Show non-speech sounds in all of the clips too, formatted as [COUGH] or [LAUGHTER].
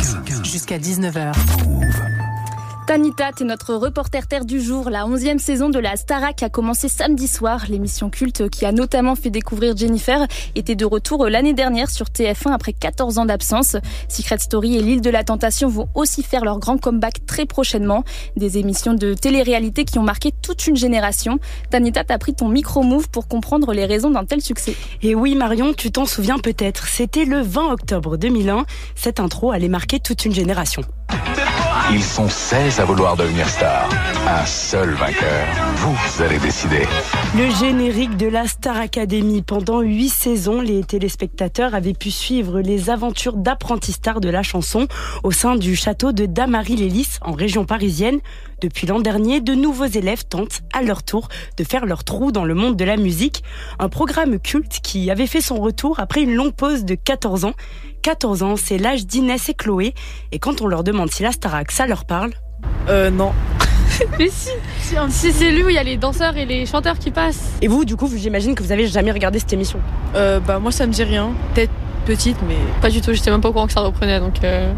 15. Jusqu'à 19h. Tanita, t'es notre reporter terre du jour. La onzième saison de la Starac a commencé samedi soir. L'émission culte qui a notamment fait découvrir Jennifer était de retour l'année dernière sur TF1 après 14 ans d'absence. Secret Story et l'île de la Tentation vont aussi faire leur grand comeback très prochainement. Des émissions de télé-réalité qui ont marqué toute une génération. Tanita, t'as pris ton micro-move pour comprendre les raisons d'un tel succès. Et oui, Marion, tu t'en souviens peut-être. C'était le 20 octobre 2001. Cette intro allait marquer toute une génération. Ils sont 16 à vouloir devenir stars. Un seul vainqueur. Vous allez décider. Le générique de la Star Academy. Pendant huit saisons, les téléspectateurs avaient pu suivre les aventures d'apprentis stars de la chanson au sein du château de Damary-les-Lys en région parisienne. Depuis l'an dernier, de nouveaux élèves tentent à leur tour de faire leur trou dans le monde de la musique. Un programme culte qui avait fait son retour après une longue pause de 14 ans. 14 ans, c'est l'âge d'Inès et Chloé. Et quand on leur demande si la Starac, ça leur parle Euh, non. [LAUGHS] Mais si, si c'est lui où il y a les danseurs et les chanteurs qui passent. Et vous, du coup, j'imagine que vous avez jamais regardé cette émission Euh, bah, moi, ça me dit rien. Peut-être petite, mais. Pas du tout, j'étais même pas au courant que ça reprenait donc. Euh...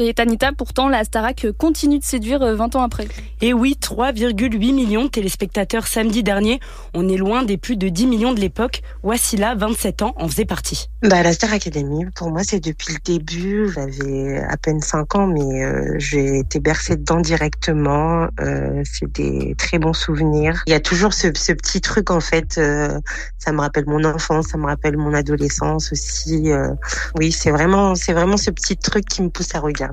Et Tanita, pourtant, la Starac continue de séduire 20 ans après. Et oui, 3,8 millions de téléspectateurs samedi dernier. On est loin des plus de 10 millions de l'époque. Wassila, 27 ans, en faisait partie. Bah, la Star Academy, pour moi, c'est depuis le début. J'avais à peine 5 ans, mais euh, j'ai été bercée dedans directement. Euh, c'est des très bons souvenirs. Il y a toujours ce, ce petit truc, en fait. Euh, ça me rappelle mon enfance, ça me rappelle mon adolescence aussi. Euh. oui, c'est vraiment, c'est vraiment ce petit truc qui me pousse à regarder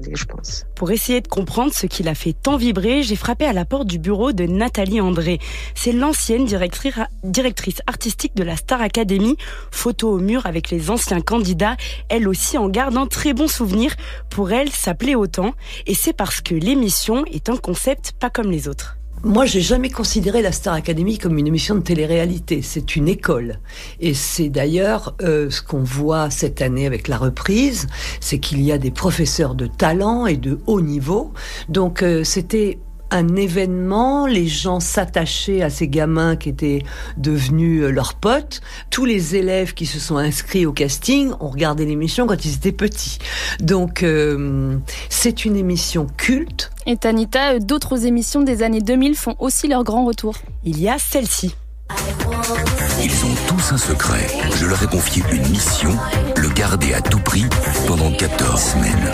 Pour essayer de comprendre ce qui l'a fait tant vibrer, j'ai frappé à la porte du bureau de Nathalie André. C'est l'ancienne directrice, directrice artistique de la Star Academy. Photo au mur avec les anciens candidats. Elle aussi en garde un très bon souvenir. Pour elle, ça plaît autant. Et c'est parce que l'émission est un concept pas comme les autres. Moi, j'ai jamais considéré la Star Academy comme une émission de télé-réalité. C'est une école. Et c'est d'ailleurs euh, ce qu'on voit cette année avec la reprise, c'est qu'il y a des professeurs de talent et de haut niveau. Donc, euh, c'était un événement, les gens s'attachaient à ces gamins qui étaient devenus euh, leurs potes. Tous les élèves qui se sont inscrits au casting ont regardé l'émission quand ils étaient petits. Donc euh, c'est une émission culte. Et Tanita, d'autres émissions des années 2000 font aussi leur grand retour. Il y a celle-ci. Ils ont tous un secret. Je leur ai confié une mission, le garder à tout prix pendant 14 semaines.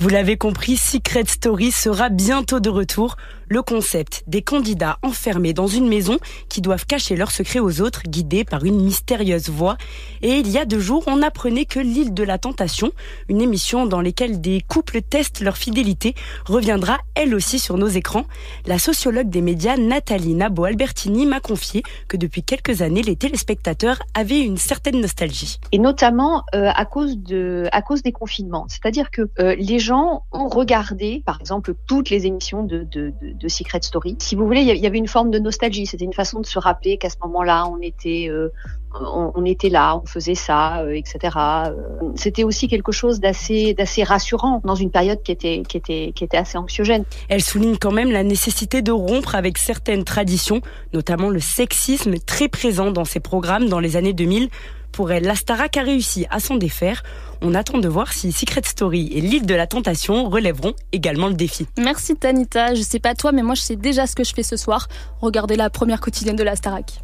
Vous l'avez compris, Secret Story sera bientôt de retour. Le concept des candidats enfermés dans une maison qui doivent cacher leurs secrets aux autres, guidés par une mystérieuse voix. Et il y a deux jours, on apprenait que l'île de la tentation, une émission dans laquelle des couples testent leur fidélité, reviendra elle aussi sur nos écrans. La sociologue des médias Nathalie Nabo-Albertini m'a confié que depuis quelques années, les téléspectateurs avaient une certaine nostalgie. Et notamment euh, à cause de, à cause des confinements. C'est-à-dire que euh, les gens ont regardé, par exemple, toutes les émissions de, Secret Story. Si vous voulez, il y avait une forme de nostalgie. C'était une façon de se rappeler qu'à ce moment-là, on était, euh, on, était là, on faisait ça, euh, etc. Euh, c'était aussi quelque chose d'assez, rassurant dans une période qui était, qui était, assez anxiogène. Elle souligne quand même la nécessité de rompre avec certaines traditions, notamment le sexisme très présent dans ses programmes dans les années 2000. Pour elle, la Starac a réussi à s'en défaire. On attend de voir si Secret Story et l'île de la tentation relèveront également le défi. Merci Tanita. Je sais pas toi, mais moi je sais déjà ce que je fais ce soir. Regardez la première quotidienne de la Starac.